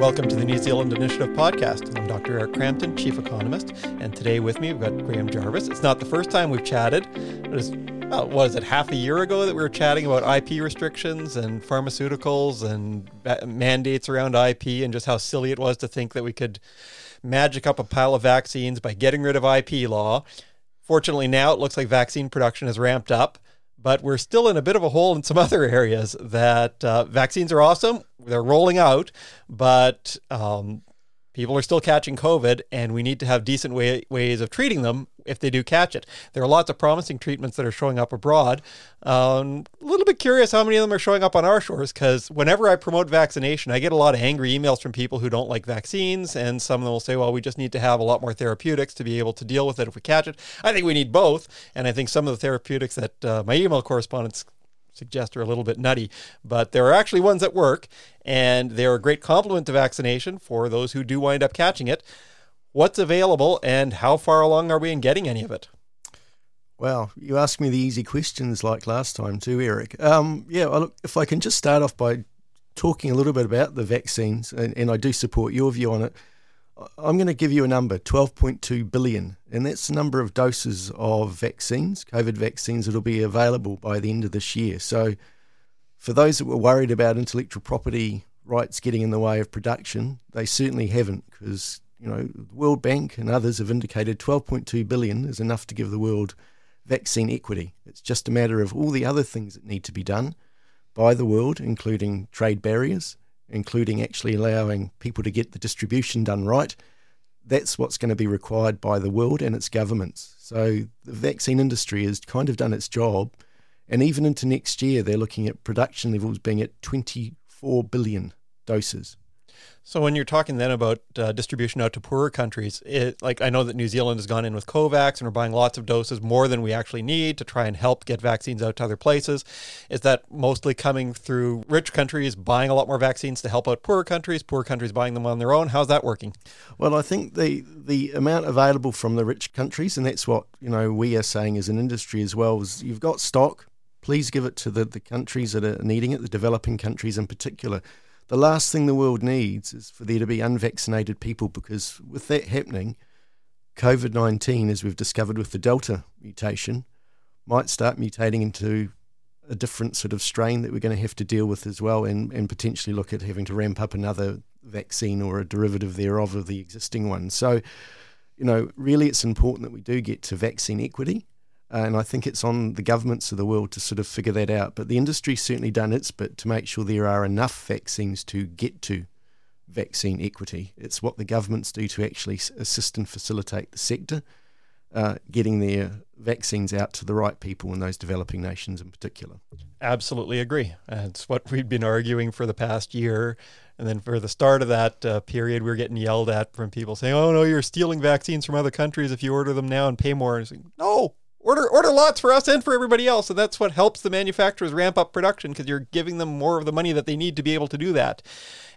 Welcome to the New Zealand Initiative podcast. I'm Dr. Eric Crampton, Chief Economist, and today with me we've got Graeme Jarvis. It's not the first time we've chatted. It was, oh, what is it, half a year ago that we were chatting about IP restrictions and pharmaceuticals and mandates around IP and just how silly it was to think that we could magic up a pile of vaccines by getting rid of IP law. Fortunately, now it looks like vaccine production has ramped up but we're still in a bit of a hole in some other areas that uh, vaccines are awesome. They're rolling out, but um, people are still catching COVID, and we need to have decent way, ways of treating them if they do catch it. There are lots of promising treatments that are showing up abroad. Um, a little bit curious how many of them are showing up on our shores because whenever I promote vaccination, I get a lot of angry emails from people who don't like vaccines, and some of them will say, "Well, we just need to have a lot more therapeutics to be able to deal with it if we catch it." I think we need both, and I think some of the therapeutics that uh, my email correspondents suggest are a little bit nutty, but there are actually ones that work, and they're a great complement to vaccination for those who do wind up catching it. What's available, and how far along are we in getting any of it? Well, you asked me the easy questions like last time too, Eric. Um, yeah, look, if I can just start off by talking a little bit about the vaccines, and, and I do support your view on it. I'm going to give you a number 12.2 billion, and that's the number of doses of vaccines, COVID vaccines, that'll be available by the end of this year. So, for those that were worried about intellectual property rights getting in the way of production, they certainly haven't because, you know, the World Bank and others have indicated 12.2 billion is enough to give the world vaccine equity. It's just a matter of all the other things that need to be done by the world, including trade barriers, including actually allowing people to get the distribution done right. That's what's going to be required by the world and its governments. So the vaccine industry has kind of done its job. And even into next year, they're looking at production levels being at 24 billion doses. So when you're talking then about uh, distribution out to poorer countries, it, like I know that New Zealand has gone in with COVAX and we're buying lots of doses, more than we actually need to try and help get vaccines out to other places. Is that mostly coming through rich countries buying a lot more vaccines to help out poorer countries, poor countries buying them on their own? How's that working? Well, I think the the amount available from the rich countries, and that's what you know we are saying as an industry as well, is you've got stock. Please give it to the, the countries that are needing it, the developing countries in particular the last thing the world needs is for there to be unvaccinated people because with that happening, COVID 19, as we've discovered with the Delta mutation, might start mutating into a different sort of strain that we're going to have to deal with as well and, and potentially look at having to ramp up another vaccine or a derivative thereof of the existing one. So, you know, really it's important that we do get to vaccine equity and I think it's on the governments of the world to sort of figure that out. But the industry's certainly done its bit to make sure there are enough vaccines to get to vaccine equity. It's what the governments do to actually assist and facilitate the sector, uh, getting their vaccines out to the right people in those developing nations in particular. Absolutely agree. It's what we've been arguing for the past year. And then for the start of that uh, period, we were getting yelled at from people saying, "Oh no, you're stealing vaccines from other countries if you order them now and pay more." And saying, no, order order lots for us and for everybody else and that's what helps the manufacturers ramp up production because you're giving them more of the money that they need to be able to do that.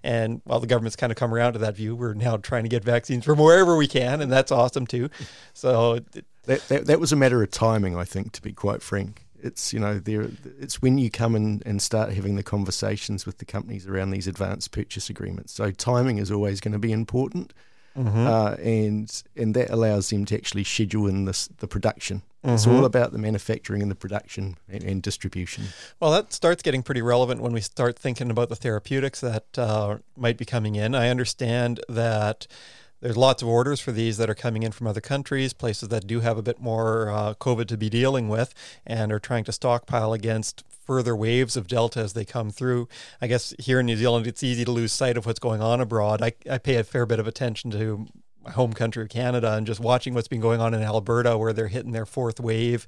And while the government's kind of come around to that view. We're now trying to get vaccines from wherever we can and that's awesome too. So it, that, that, that was a matter of timing i think to be quite frank. It's you know there it's when you come in and start having the conversations with the companies around these advanced purchase agreements. So timing is always going to be important mm-hmm. uh, and and that allows them to actually schedule in this the production Mm-hmm. It's all about the manufacturing and the production and, and, distribution. Well, that starts getting pretty relevant when we start thinking about the therapeutics that uh, might be coming in. I understand that there's lots of orders for these that are coming in from other countries, places that do have a bit more uh, COVID to be dealing with, and are trying to stockpile against further waves of Delta as they come through. I guess here in New Zealand, it's easy to lose sight of what's going on abroad. I, I pay a fair bit of attention to my home country of Canada and just watching what's been going on in Alberta where they're hitting their fourth wave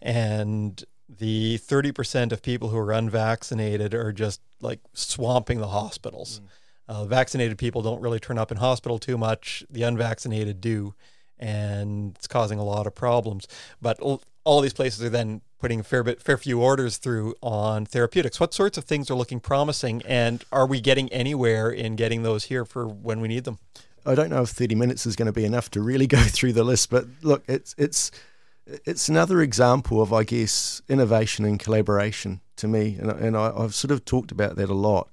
and the 30% of people who are unvaccinated are just like swamping the hospitals. Mm. Uh, vaccinated people don't really turn up in hospital too much. The unvaccinated do, and it's causing a lot of problems. But all these places are then putting a fair bit, fair few orders through on therapeutics. What sorts of things are looking promising, and are we getting anywhere in getting those here for when we need them? I don't know if 30 minutes is going to be enough to really go through the list, but look, it's it's it's another example of, I guess, innovation and collaboration to me, and, and I, have sort of talked about that a lot.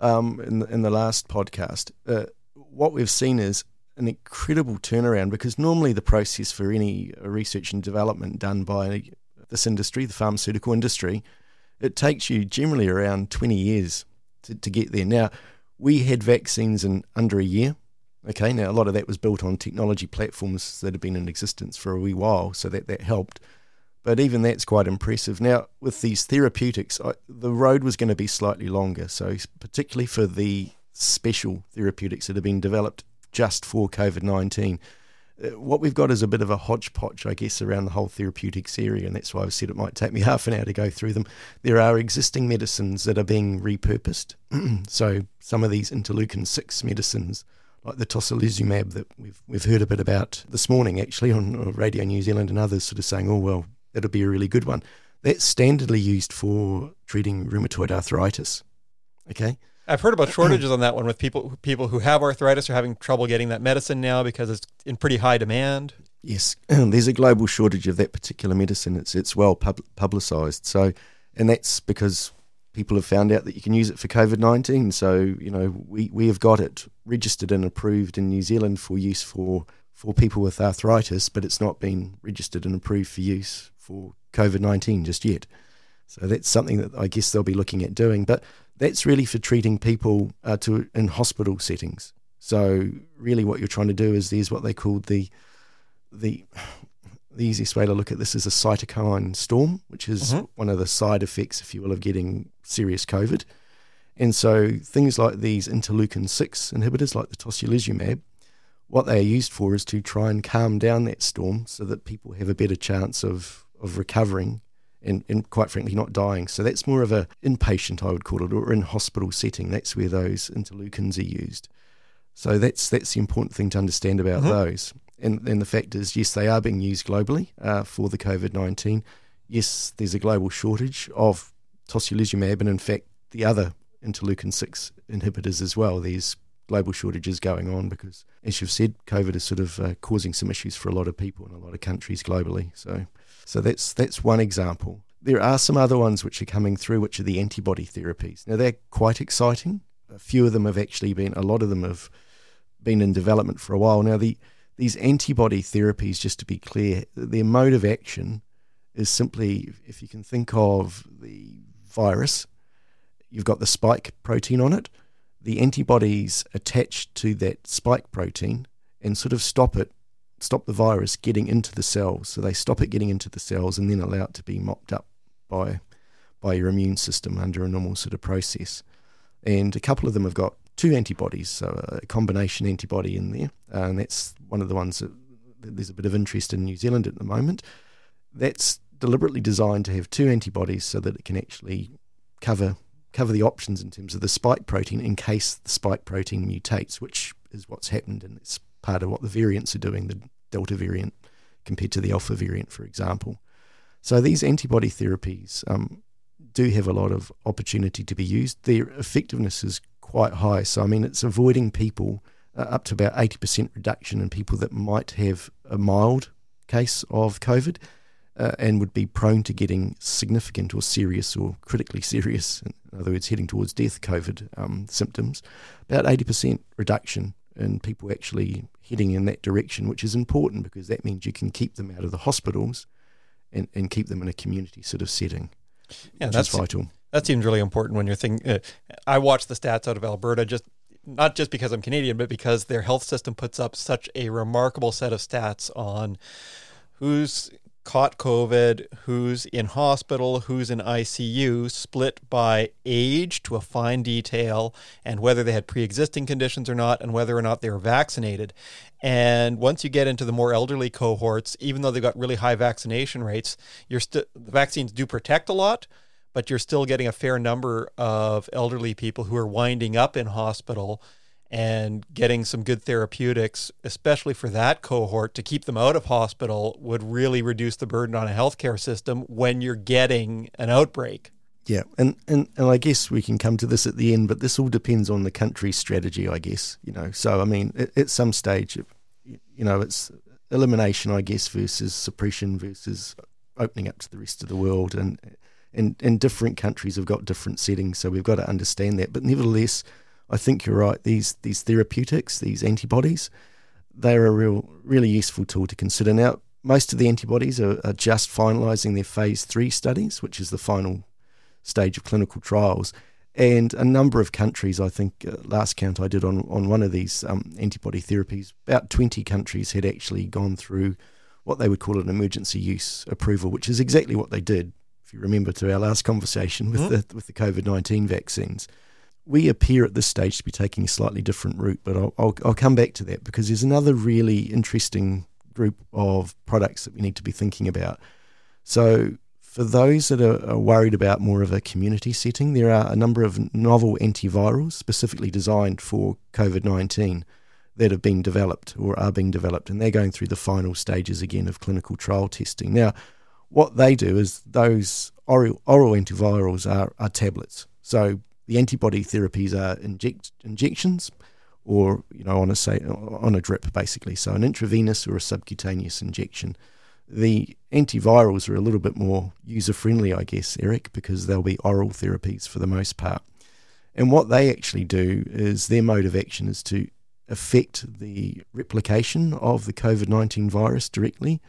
Um, in, the, in the last podcast, uh, what we've seen is an incredible turnaround because normally the process for any research and development done by this industry, the pharmaceutical industry, it takes you generally around 20 years to, to get there. Now, we had vaccines in under a year. Okay, now a lot of that was built on technology platforms that have been in existence for a wee while, so that, that helped. But even that's quite impressive. Now, with these therapeutics, I, the road was going to be slightly longer. So, particularly for the special therapeutics that have been developed just for COVID 19, uh, what we've got is a bit of a hodgepodge, I guess, around the whole therapeutics area, and that's why I've said it might take me half an hour to go through them. There are existing medicines that are being repurposed. so some of these interleukin six medicines, like the tocilizumab that we've we've heard a bit about this morning, actually on Radio New Zealand and others, sort of saying, "Oh well, that'll be a really good one." That's standardly used for treating rheumatoid arthritis. Okay, I've heard about shortages on that one with people people who have arthritis are having trouble getting that medicine now because it's in pretty high demand. Yes, there's a global shortage of that particular medicine. It's it's well pub- publicised. So, and that's because people have found out that you can use it for COVID nineteen. So, you know, we, we have got it registered and approved in New Zealand for use for for people with arthritis, but it's not been registered and approved for use for COVID nineteen just yet. So that's something that I guess they'll be looking at doing. But that's really for treating people uh, to in hospital settings. So really, what you're trying to do is there's what they call the the the easiest way to look at this is a cytokine storm, which is mm-hmm. one of the side effects, if you will, of getting serious COVID. And so things like these interleukin six inhibitors, like the tocilizumab, what they are used for is to try and calm down that storm so that people have a better chance of of recovering and, and quite frankly not dying. So that's more of a inpatient, I would call it, or in hospital setting. That's where those interleukins are used. So that's that's the important thing to understand about mm-hmm. those. And, and the fact is, yes, they are being used globally uh, for the COVID nineteen. Yes, there's a global shortage of tocilizumab, and in fact, the other interleukin six inhibitors as well. There's global shortages going on because, as you've said, COVID is sort of uh, causing some issues for a lot of people in a lot of countries globally. So so that's that's one example. There are some other ones which are coming through, which are the antibody therapies. Now they're quite exciting. A few of them have actually been. A lot of them have been in development for a while now. The these antibody therapies, just to be clear, their mode of action is simply if you can think of the virus, you've got the spike protein on it. The antibodies attach to that spike protein and sort of stop it stop the virus getting into the cells. So they stop it getting into the cells and then allow it to be mopped up by by your immune system under a normal sort of process. And a couple of them have got two antibodies, so a combination antibody in there, and that's one of the ones that there's a bit of interest in New Zealand at the moment. That's deliberately designed to have two antibodies so that it can actually cover cover the options in terms of the spike protein in case the spike protein mutates, which is what's happened, and it's part of what the variants are doing, the Delta variant compared to the Alpha variant, for example. So these antibody therapies um, do have a lot of opportunity to be used. Their effectiveness is quite high. So, I mean, it's avoiding people uh, up to about 80% reduction in people that might have a mild case of COVID uh, and would be prone to getting significant or serious or critically serious, in other words, heading towards death COVID um, symptoms. About 80% reduction and people actually heading in that direction, which is important because that means you can keep them out of the hospitals and, and keep them in a community sort of setting. Yeah, that's vital. That seems really important when you're thinking. Uh, I watch the stats out of Alberta just not just because I'm Canadian, but because their health system puts up such a remarkable set of stats on who's caught COVID, who's in hospital, who's in ICU, split by age to a fine detail, and whether they had pre existing conditions or not, and whether or not they were vaccinated. And once you get into the more elderly cohorts, even though they've got really high vaccination rates, you're the vaccines do protect a lot, but you're still getting a fair number of elderly people who are winding up in hospital and getting some good therapeutics, especially for that cohort, to keep them out of hospital would really reduce the burden on a healthcare system when you're getting an outbreak. Yeah, and, and, and I guess we can come to this at the end, but this all depends on the country's strategy, I guess. You know, so I mean, at, at some stage, you know, it's elimination, I guess, versus suppression versus opening up to the rest of the world, and And, and different countries have got different settings, so we've got to understand that. But nevertheless, I think you're right. These these therapeutics, these antibodies, they're a real really useful tool to consider. Now, most of the antibodies are, are just finalising their phase three studies, which is the final stage of clinical trials. And a number of countries, I think, uh, last count I did on, on one of these um, antibody therapies, about 20 countries had actually gone through what they would call an emergency use approval, which is exactly what they did. If you remember to our last conversation with mm-hmm. the with the COVID nineteen vaccines, we appear at this stage to be taking a slightly different route, but I'll, I'll, I'll come back to that because there's another really interesting group of products that we need to be thinking about. So for those that are, worried about more of a community setting, there are a number of novel antivirals specifically designed for COVID 19 that have been developed or are being developed, and they're going through the final stages again of clinical trial testing. Now, what they do is those oral, oral antivirals are, are tablets. So the antibody therapies are inject, injections or you know on a say on a drip basically so an intravenous or a subcutaneous injection the antivirals are a little bit more user friendly, I guess, Eric, because they'll be oral therapies for the most part. And what they actually do is their mode of action is to affect the replication of the COVID 19 virus directly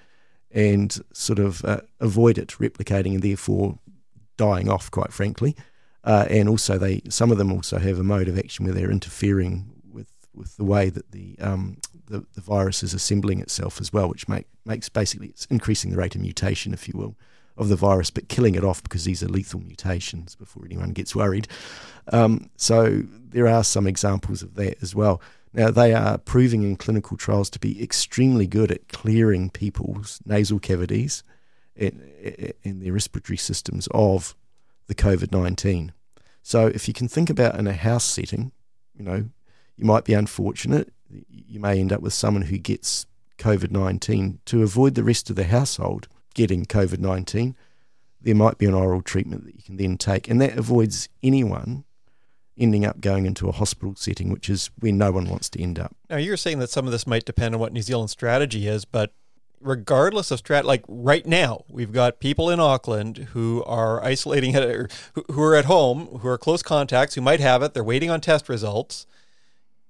and sort of uh, avoid it replicating and therefore dying off, quite frankly. Uh, and also, they some of them also have a mode of action where they're interfering with, with the way that the um, the, the virus is assembling itself as well, which make, makes basically it's increasing the rate of mutation, if you will, of the virus, but killing it off because these are lethal mutations before anyone gets worried. Um, so there are some examples of that as well. Now, they are proving in clinical trials to be extremely good at clearing people's nasal cavities and, and their respiratory systems of the COVID 19. So, if you can think about in a house setting, you know, you might be unfortunate you may end up with someone who gets COVID 19. To avoid the rest of the household getting COVID 19, there might be an oral treatment that you can then take. And that avoids anyone ending up going into a hospital setting, which is where no one wants to end up. Now, you're saying that some of this might depend on what New Zealand's strategy is, but regardless of strat, like right now, we've got people in Auckland who are isolating, or who are at home, who are close contacts, who might have it. They're waiting on test results.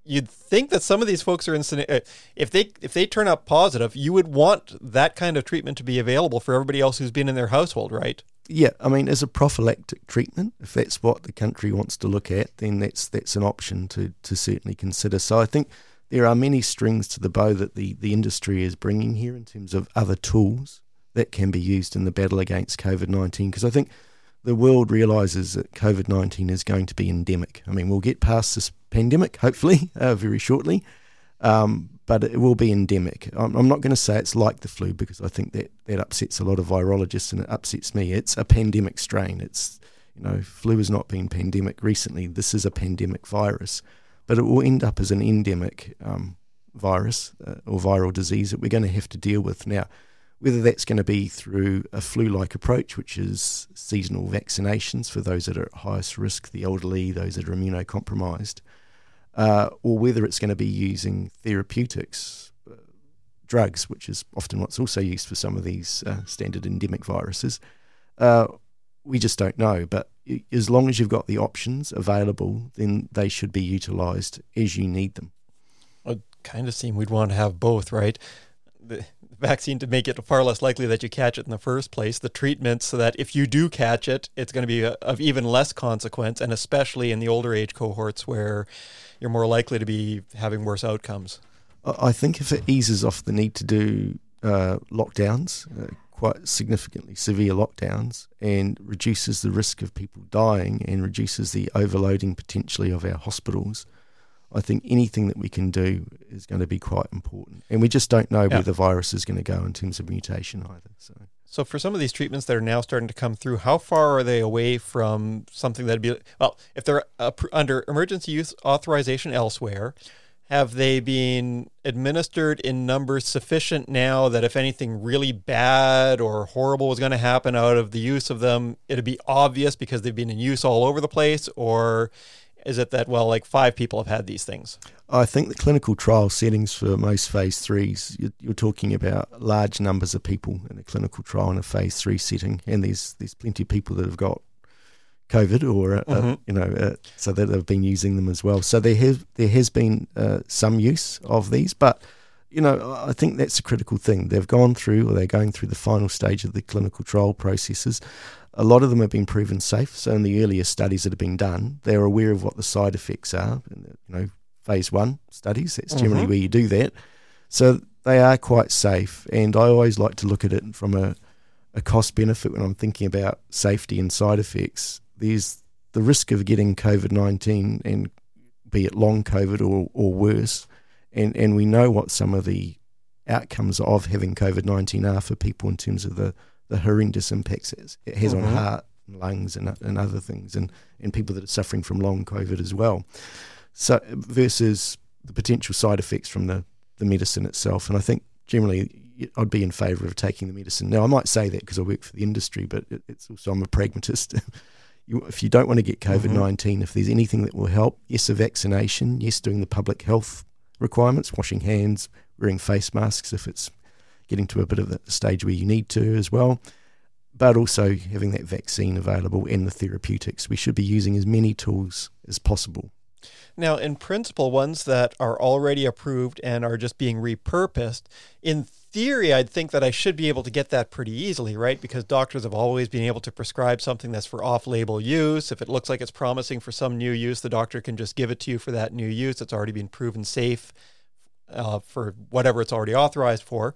You'd think that some of these folks are in if they if they turn up positive you would want that kind of treatment to be available for everybody else who's been in their household right? Yeah i mean as a prophylactic treatment if that's what the country wants to look at then that's that's an option to to certainly consider. So i think there are many strings to the bow that the the industry is bringing here in terms of other tools that can be used in the battle against covid-19 because i think the world realizes that COVID 19 is going to be endemic. I mean, we'll get past this pandemic, hopefully, uh, very shortly. Um, but it will be endemic. I'm, I'm not going to say it's like the flu because I think that, that upsets a lot of virologists and it upsets me. It's a pandemic strain. It's, you know, flu has not been pandemic recently. This is a pandemic virus, but it will end up as an endemic um, virus uh, or viral disease that we're going to have to deal with. Now, whether that's going to be through a flu like approach, which is seasonal vaccinations for those that are at highest risk, the elderly, those that are immunocompromised, uh, or whether it's going to be using therapeutics, uh, drugs, which is often what's also used for some of these uh, standard endemic viruses. We just don't know. But as long as you've got the options available, then they should be utilised as you need them. It kind of seem we'd want to have both, right? The vaccine to make it far less likely that you catch it in the first place. The treatment so that if you do catch it, it's going to be of even less consequence, and especially in the older age cohorts where you're more likely to be having worse outcomes. I think if it eases off the need to do uh, lockdowns, uh, quite significantly severe lockdowns, and reduces the risk of people dying and reduces the overloading potentially of our hospitals, I think anything that we can do is going to be quite important. And we just don't know yeah. where the virus is going to go in terms of mutation either. So. So, for some of these treatments that are now starting to come through, how far are they away from something that'd be well? If they're under emergency use authorization elsewhere, have they been administered in numbers sufficient now that if anything really bad or horrible was going to happen out of the use of them, it'd be obvious because they've been in use all over the place? Or Is it that, well, like five people have had these things? I think the clinical trial settings for most phase threes, you're, talking about large numbers of people in a clinical trial in a phase three setting, and there's there's plenty of people that have got COVID or uh, mm-hmm. uh, you know, uh, so that have been using them as well. So there have there has been uh, some use of these, but you know, I think that's a critical thing. They've gone through, or they're going through the final stage of the clinical trial processes. A lot of them have been proven safe. So in the earlier studies that have been done, they're aware of what the side effects are. You know, phase one studies. That's generally mm-hmm. where you do that. So they are quite safe. And I always like to look at it from a, a cost benefit when I'm thinking about safety and side effects. There's the risk of getting COVID 19 and be it long COVID or, or worse and and we know what some of the outcomes of having COVID nineteen are for people in terms of the the horrendous impacts it has mm-hmm. on heart and lungs and, and other things, and and people that are suffering from long COVID as well. So versus the potential side effects from the the medicine itself, and I think generally I'd be in favour of taking the medicine. Now I might say that because I work for the industry, but it, it's also I'm a pragmatist. you, if you don't want to get COVID 19, mm-hmm. if there's anything that will help, yes, a vaccination, yes, doing the public health requirements, washing hands, wearing face masks if it's getting to a bit of a stage where you need to as well, but also having that vaccine available and the therapeutics. We should be using as many tools as possible. Now, in principle, ones that are already approved and are just being repurposed, in theory, I'd think that I should be able to get that pretty easily, right? Because doctors have always been able to prescribe something that's for off label use. If it looks like it's promising for some new use, the doctor can just give it to you for that new use. It's already been proven safe uh, for whatever it's already authorized for.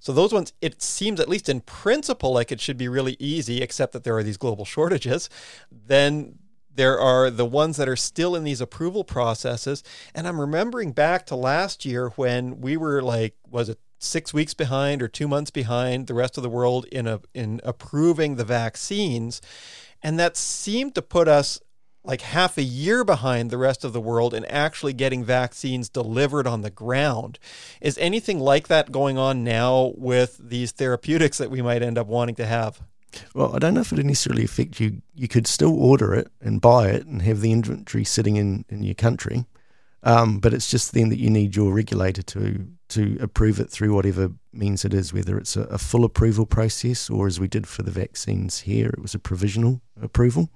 So, those ones, it seems, at least in principle, like it should be really easy, except that there are these global shortages. Then there are the ones that are still in these approval processes. And I'm remembering back to last year when we were like, was it six weeks behind or two months behind the rest of the world in a, in approving the vaccines, and that seemed to put us like half a year behind the rest of the world in actually getting vaccines delivered on the ground. Is anything like that going on now with these therapeutics that we might end up wanting to have? Well, I don't know if it necessarily affect you. You could still order it and buy it and have the inventory sitting in, in your country. Um, but it's just then that you need your regulator to to approve it through whatever means it is, whether it's a, a, full approval process or as we did for the vaccines here, it was a provisional approval.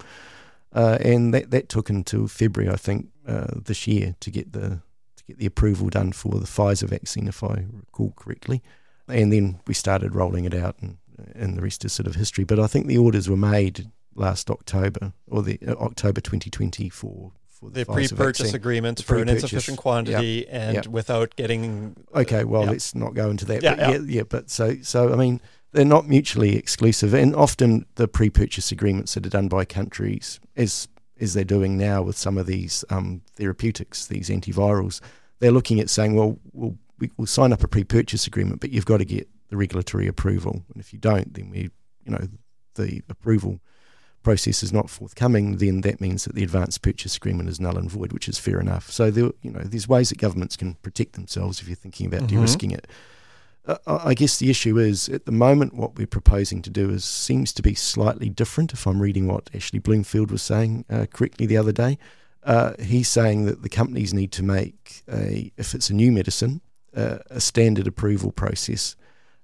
Uh, and that, that took until February, I think, uh, this year to get the to get the approval done for the Pfizer vaccine, if I recall correctly. And then we started rolling it out, and, and the rest is sort of history. But I think the orders were made last October or the uh, October 2020 for for the, the pre-purchase agreements the for pre-purchase. an insufficient quantity yep. and yep. without getting. Okay, well, yep. let's not go into that. Yeah, but yeah, yeah, but so so I mean they're not mutually exclusive, and often the pre-purchase agreements that are done by countries, as as they're doing now with some of these um, therapeutics, these antivirals, they're looking at saying, well, we'll we'll sign up a pre-purchase agreement, but you've got to get the regulatory approval, and if you don't, then we, you know, the approval process is not forthcoming, then that means that the advance purchase agreement is null and void, which is fair enough. So there, you know, there's ways that governments can protect themselves if you're thinking about mm-hmm. de-risking it. Uh, I guess the issue is at the moment what we're proposing to do is seems to be slightly different. If I'm reading what Ashley Bloomfield was saying uh, correctly the other day, uh, he's saying that the companies need to make a, if it's a new medicine, uh, a standard approval process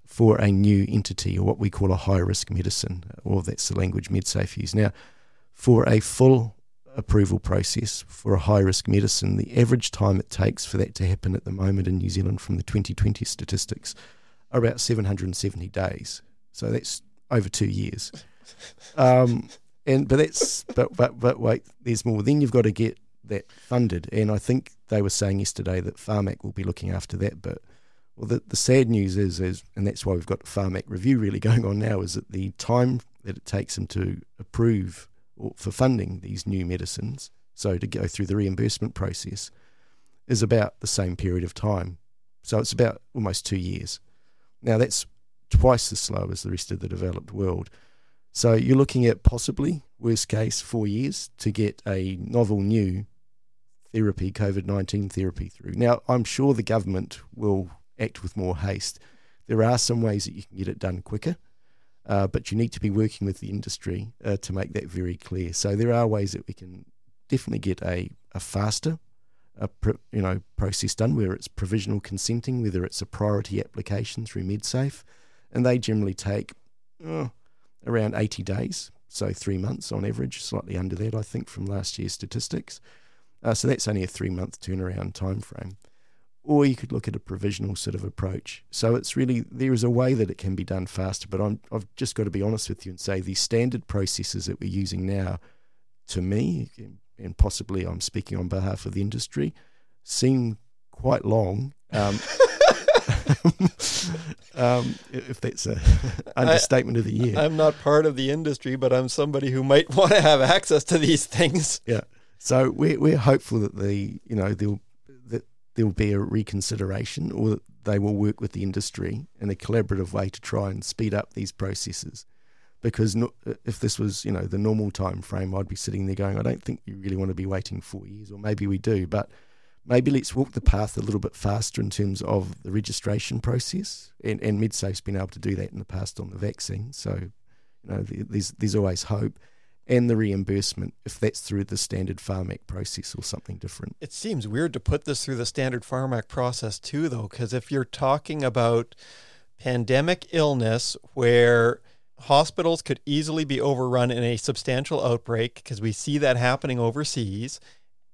for a new entity or what we call a high risk medicine, or that's the language MedSafe use. Now, for a full approval process for a high risk medicine, the average time it takes for that to happen at the moment in New Zealand from the 2020 statistics are about 770 days. So that's over two years. Um, and but that's but but but wait, there's more. Then you've got to get that funded, and I think they were saying yesterday that Pharmac will be looking after that. But well, the, the sad news is, is, and that's why we've got the Pharmac review really going on now, is that the time that it takes them to approve or for funding these new medicines, so to go through the reimbursement process, is about the same period of time. So it's about almost two years. Now that's twice as slow as the rest of the developed world. So you're looking at possibly, worst case, four years to get a novel new therapy, COVID 19 therapy through. Now, I'm sure the government will act with more haste. There are some ways that you can get it done quicker, uh, but you need to be working with the industry uh, to make that very clear. So there are ways that we can definitely get a, a faster a you know process done where it's provisional consenting, whether it's a priority application through MedSafe, and they generally take oh, around 80 days, so three months on average, slightly under that, I think, from last year's statistics. Uh, so that's only a three month turnaround time frame. Or you could look at a provisional sort of approach. So it's really, there is a way that it can be done faster, but I'm, I've just got to be honest with you and say the standard processes that we're using now, to me, and possibly I'm speaking on behalf of the industry, seem quite long. Um, um, if that's an understatement I, of the year. I'm not part of the industry, but I'm somebody who might want to have access to these things. Yeah. So we're we're hopeful that the you know there'll that there'll be a reconsideration, or they will work with the industry in a collaborative way to try and speed up these processes. Because no, if this was you know the normal time frame, I'd be sitting there going, I don't think you really want to be waiting four years, or maybe we do, but maybe let's walk the path a little bit faster in terms of the registration process. And, and MedSafe's been able to do that in the past on the vaccine. So, you know, there's, there's always hope. And the reimbursement, if that's through the standard Pharmac process or something different. It seems weird to put this through the standard Pharmac process too, though, because if you're talking about pandemic illness where hospitals could easily be overrun in a substantial outbreak, because we see that happening overseas,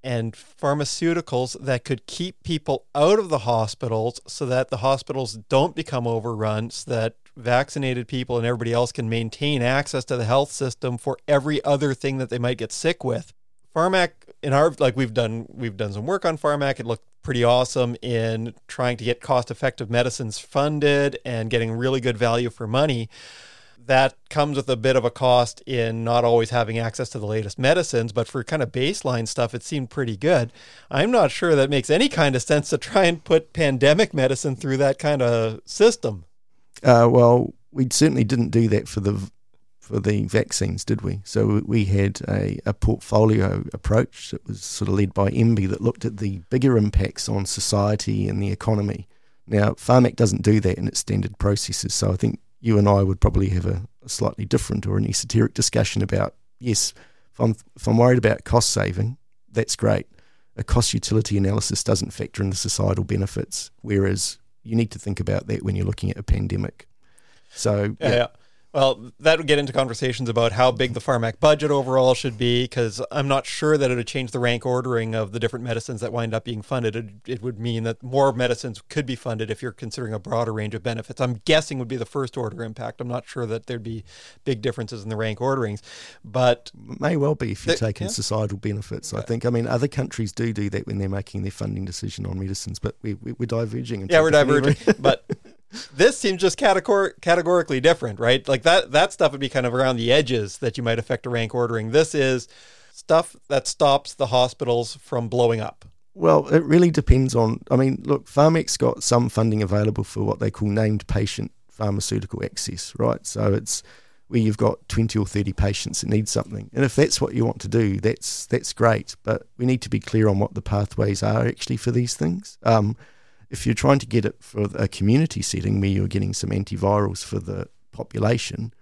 and pharmaceuticals that could keep people out of the hospitals so that the hospitals don't become overrun, so that vaccinated people and everybody else can maintain access to the health system for every other thing that they might get sick with. Pharmac in our like we've done we've done some work on Pharmac. It looked pretty awesome in trying to get cost effective medicines funded and getting really good value for money that comes with a bit of a cost in not always having access to the latest medicines, but for kind of baseline stuff, it seemed pretty good. I'm not sure that makes any kind of sense to try and put pandemic medicine through that kind of system. Uh, well, we certainly didn't do that for the for the vaccines, did we? So we had a, a portfolio approach that was sort of led by MBIE that looked at the bigger impacts on society and the economy. Now, Pharmac doesn't do that in its standard processes, so I think you and I would probably have a, a slightly different or an esoteric discussion about yes, if I'm, if I'm worried about cost saving, that's great. A cost utility analysis doesn't factor in the societal benefits, whereas you need to think about that when you're looking at a pandemic. So, yeah. yeah. Well, that would get into conversations about how big the Pharmac budget overall should be, because I'm not sure that it would change the rank ordering of the different medicines that wind up being funded. It, it, would mean that more medicines could be funded if you're considering a broader range of benefits. I'm guessing would be the first order impact. I'm not sure that there'd be big differences in the rank orderings, but may well be if you're the, taking yeah. societal benefits. I think. I mean, other countries do do that when they're making their funding decision on medicines, but we, we, are diverging. Yeah, we're diverging, but this seems just categor- categorically different, right? Like that that stuff would be kind of around the edges that you might affect a rank ordering. This is stuff that stops the hospitals from blowing up. Well, it really depends on. I mean, look, Pharmac's got some funding available for what they call named patient pharmaceutical access, right? So it's where you've got 20 or 30 patients that need something. And if that's what you want to do, that's that's great. But we need to be clear on what the pathways are actually for these things. Um, if you're trying to get it for a community setting where you're getting some antivirals for the population,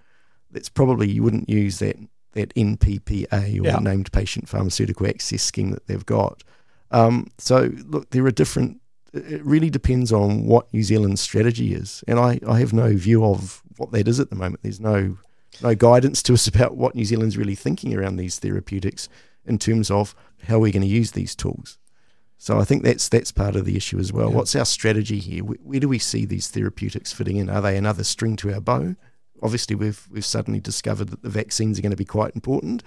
that's probably you wouldn't use that that NPPA or yeah. named patient pharmaceutical access scheme that they've got. Um, so look, there are different. It really depends on what New Zealand's strategy is, and I, I have no view of what that is at the moment. There's no no guidance to us about what New Zealand's really thinking around these therapeutics in terms of how we're going to use these tools. So I think that's that's part of the issue as well. Yeah. What's our strategy here? Where, where, do we see these therapeutics fitting in? Are they another string to our bow? Obviously, we've we've suddenly discovered that the vaccines are going to be quite important,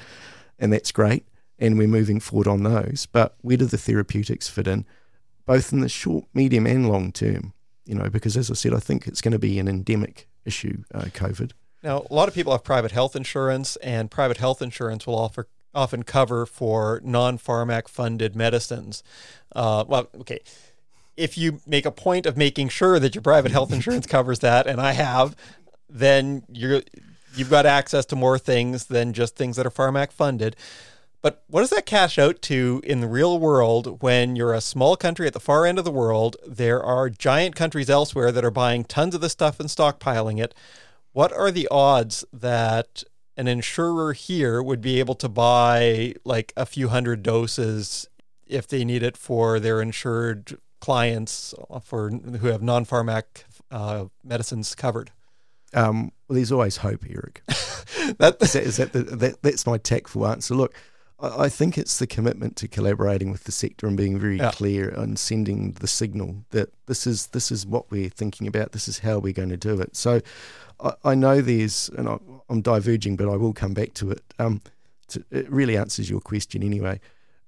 and that's great, and we're moving forward on those. But where do the therapeutics fit in, both in the short, medium, and long term? You know, because as I said, I think it's going to be an endemic issue, uh, COVID. Now, a lot of people have private health insurance, and private health insurance will offer often cover for non-Pharmac funded medicines. Uh, well, okay. If you make a point of making sure that your private health insurance covers that, and I have, then you're you've got access to more things than just things that are Pharmac funded. But what does that cash out to in the real world when you're a small country at the far end of the world? There are giant countries elsewhere that are buying tons of this stuff and stockpiling it. What are the odds that an insurer here would be able to buy like a few hundred doses if they need it for their insured clients for who have non-pharmac uh, medicines covered. Um, well, there's always hope, Eric. that, is that, is that, the, that that's my tactful answer. Look, I, I, think it's the commitment to collaborating with the sector and being very yeah. clear and sending the signal that this is this is what we're thinking about. This is how we're going to do it. So, I, I know there's, and I, am diverging, but I will come back to it. Um, to, it really answers your question anyway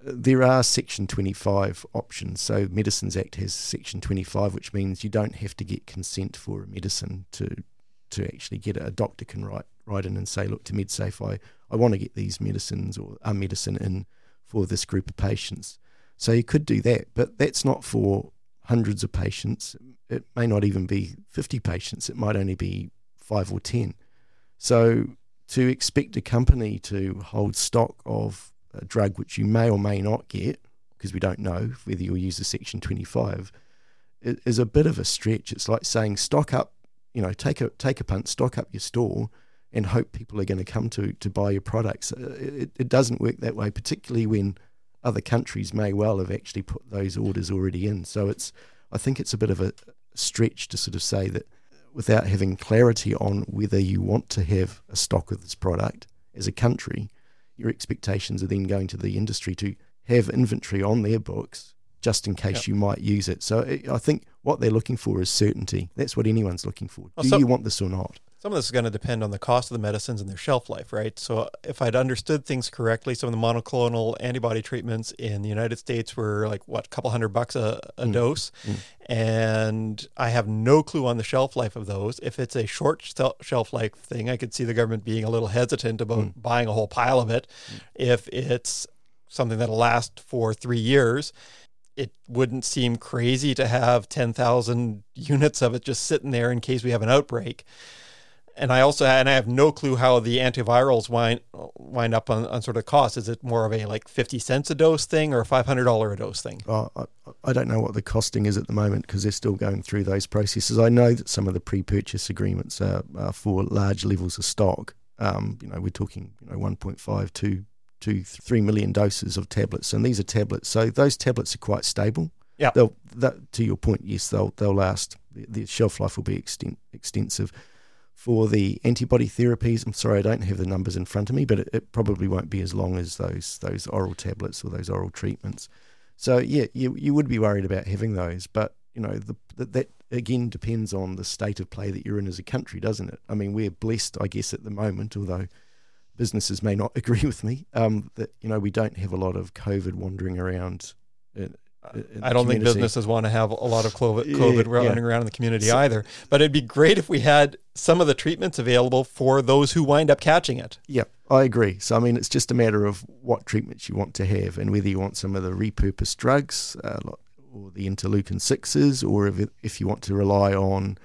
there are Section 25 options. So, Medicines Act has Section 25, which means you don't have to get consent for a medicine to to actually get it. A doctor can write write in and say, "Look, to MedSafe, I, I want to get these medicines or a medicine in for this group of patients." So you could do that, but that's not for hundreds of patients. It may not even be 50 patients. It might only be five or 10. So to expect a company to hold stock of a drug which you may or may not get, because we don't know whether you'll use the Section 25, is a bit of a stretch. It's like saying stock up, you know, take a take a punt, stock up your store, and hope people are going to come to to buy your products. Uh, it, it doesn't work that way, particularly when other countries may well have actually put those orders already in. So it's, I think it's a bit of a stretch to sort of say that without having clarity on whether you want to have a stock of this product as a country, your expectations are then going to the industry to have inventory on their books just in case yep. you might use it. So I think what they're looking for is certainty. That's what anyone's looking for. Well, Do so, you want this or not? Some of this is going to depend on the cost of the medicines and their shelf life, right? So if I'd understood things correctly, some of the monoclonal antibody treatments in the United States were like what, a couple hundred bucks a, a mm. dose, mm. and I have no clue on the shelf life of those. If it's a short shelf life thing, I could see the government being a little hesitant about mm. buying a whole pile of it. Mm. If it's something that'll last for three years, it wouldn't seem crazy to have 10,000 units of it just sitting there in case we have an outbreak and I also and I have no clue how the antivirals wind wind up on, on sort of cost. Is it more of a like fifty cents a dose thing or a five hundred dollar a dose thing? I, I don't know what the costing is at the moment because they're still going through those processes. I know that some of the pre-purchase agreements are, are for large levels of stock. Um, you know, we're talking you know 1.5 to to three million doses of tablets, and these are tablets. So those tablets are quite stable. Yeah. They'll that, to your point, yes, they'll they'll last. The, the shelf life will be extent, extensive for the antibody therapies. I'm sorry, I don't have the numbers in front of me, but it, it, probably won't be as long as those those oral tablets or those oral treatments. So yeah, you you would be worried about having those, but you know the, the, that again depends on the state of play that you're in as a country, doesn't it? I mean, we're blessed, I guess, at the moment, although businesses may not agree with me, um, that you know we don't have a lot of COVID wandering around uh, I don't think businesses want to have a lot of COVID, COVID yeah, running around in the community so, either. But it'd be great if we had some of the treatments available for those who wind up catching it. Yeah, I agree. So, I mean, it's just a matter of what treatments you want to have and whether you want some of the repurposed drugs uh, or the interleukin 6s, or if, if you want to rely on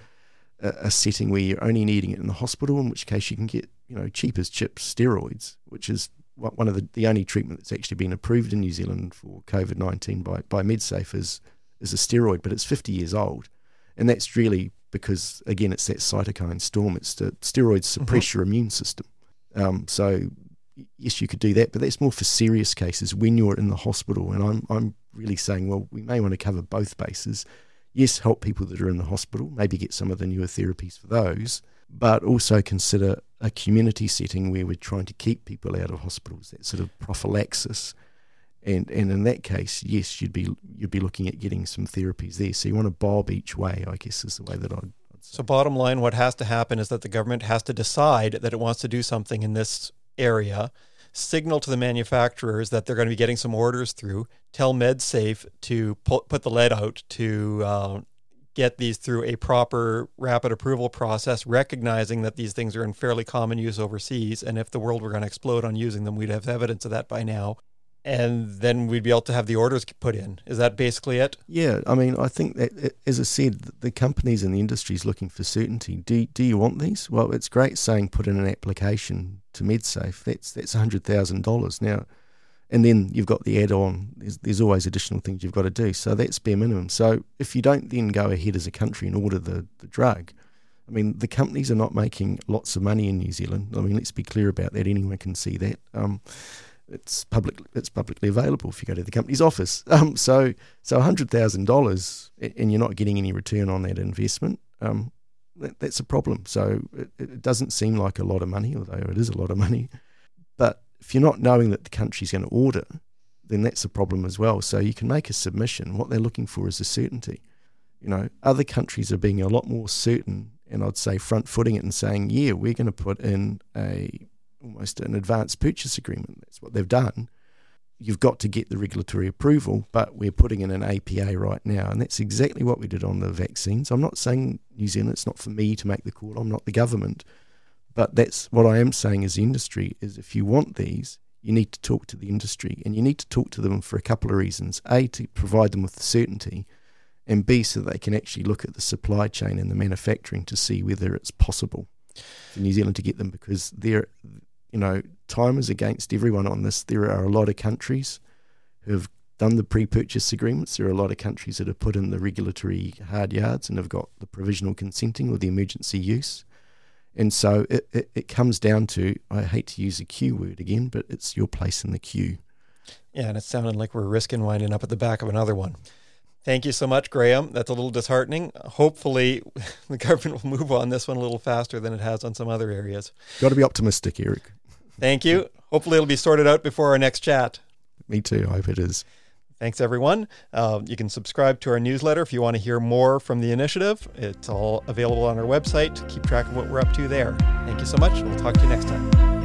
a, a setting where you're only needing it in the hospital, in which case you can get, you know, cheap as chips steroids, which is one of the, the only treatment that's actually been approved in New Zealand for COVID 19 by, by MedSafe is, is a steroid, but it's 50 years old. And that's really because, again, it's that cytokine storm. It's the steroids suppress mm-hmm. your immune system. Um, so, yes, you could do that, but that's more for serious cases when you're in the hospital. And I'm, I'm really saying, well, we may want to cover both bases. Yes, help people that are in the hospital, maybe get some of the newer therapies for those but also consider a community setting where we're trying to keep people out of hospitals, that sort of prophylaxis. And and in that case, yes, you'd be you'd be looking at getting some therapies there. So you want to bob each way, I guess, is the way that I'd. I'd so bottom line, what has to happen is that the government has to decide that it wants to do something in this area, signal to the manufacturers that they're going to be getting some orders through, tell MedSafe to put, put the lead out to uh, get these through a proper rapid approval process, recognizing that these things are in fairly common use overseas. And if the world were going to explode on using them, we'd have evidence of that by now. And then we'd be able to have the orders put in. Is that basically it? Yeah. I mean, I think that, as I said, the companies and the industry is looking for certainty. Do, do you want these? Well, it's great saying put in an application to MedSafe. That's, that's $100,000. Now, and then you've got the add-on. There's, there's always additional things you've got to do. So that's bare minimum. So if you don't then go ahead as a country and order the, the drug, I mean, the companies are not making lots of money in New Zealand. I mean, let's be clear about that. Anyone can see that. Um, it's public. It's publicly available if you go to the company's office. Um, so, so hundred thousand dollars, and you're not getting any return on that investment. Um, that, that's a problem. So it, it doesn't seem like a lot of money, although it is a lot of money. But if you're not knowing that the country's going to order, then that's a problem as well. So you can make a submission. What they're looking for is a certainty. You know, other countries are being a lot more certain, and I'd say front footing it and saying, yeah, we're going to put in a almost an advanced purchase agreement. That's what they've done. You've got to get the regulatory approval, but we're putting in an APA right now. And that's exactly what we did on the vaccines. I'm not saying New Zealand, it's not for me to make the call, I'm not the government. But that's what I am saying as industry is if you want these, you need to talk to the industry and you need to talk to them for a couple of reasons. A, to provide them with the certainty, and B, so they can actually look at the supply chain and the manufacturing to see whether it's possible for New Zealand to get them because there, you know, time is against everyone on this. There are a lot of countries who have done the pre-purchase agreements. There are a lot of countries that have put in the regulatory hard yards and have got the provisional consenting or the emergency use. And so it, it, it, comes down to, I hate to use a queue word again, but it's your place in the queue. Yeah, and it sounded like we're risking winding up at the back of another one. Thank you so much, Graeme. That's a little disheartening. Hopefully, the government will move on this one a little faster than it has on some other areas. Got to be optimistic, Eric. Thank you. Hopefully, it'll be sorted out before our next chat. Me too. I hope it is. Thanks, everyone. Uh, you can subscribe to our newsletter if you want to hear more from the initiative. It's all available on our website. Keep track of what we're up to there. Thank you so much. We'll talk to you next time.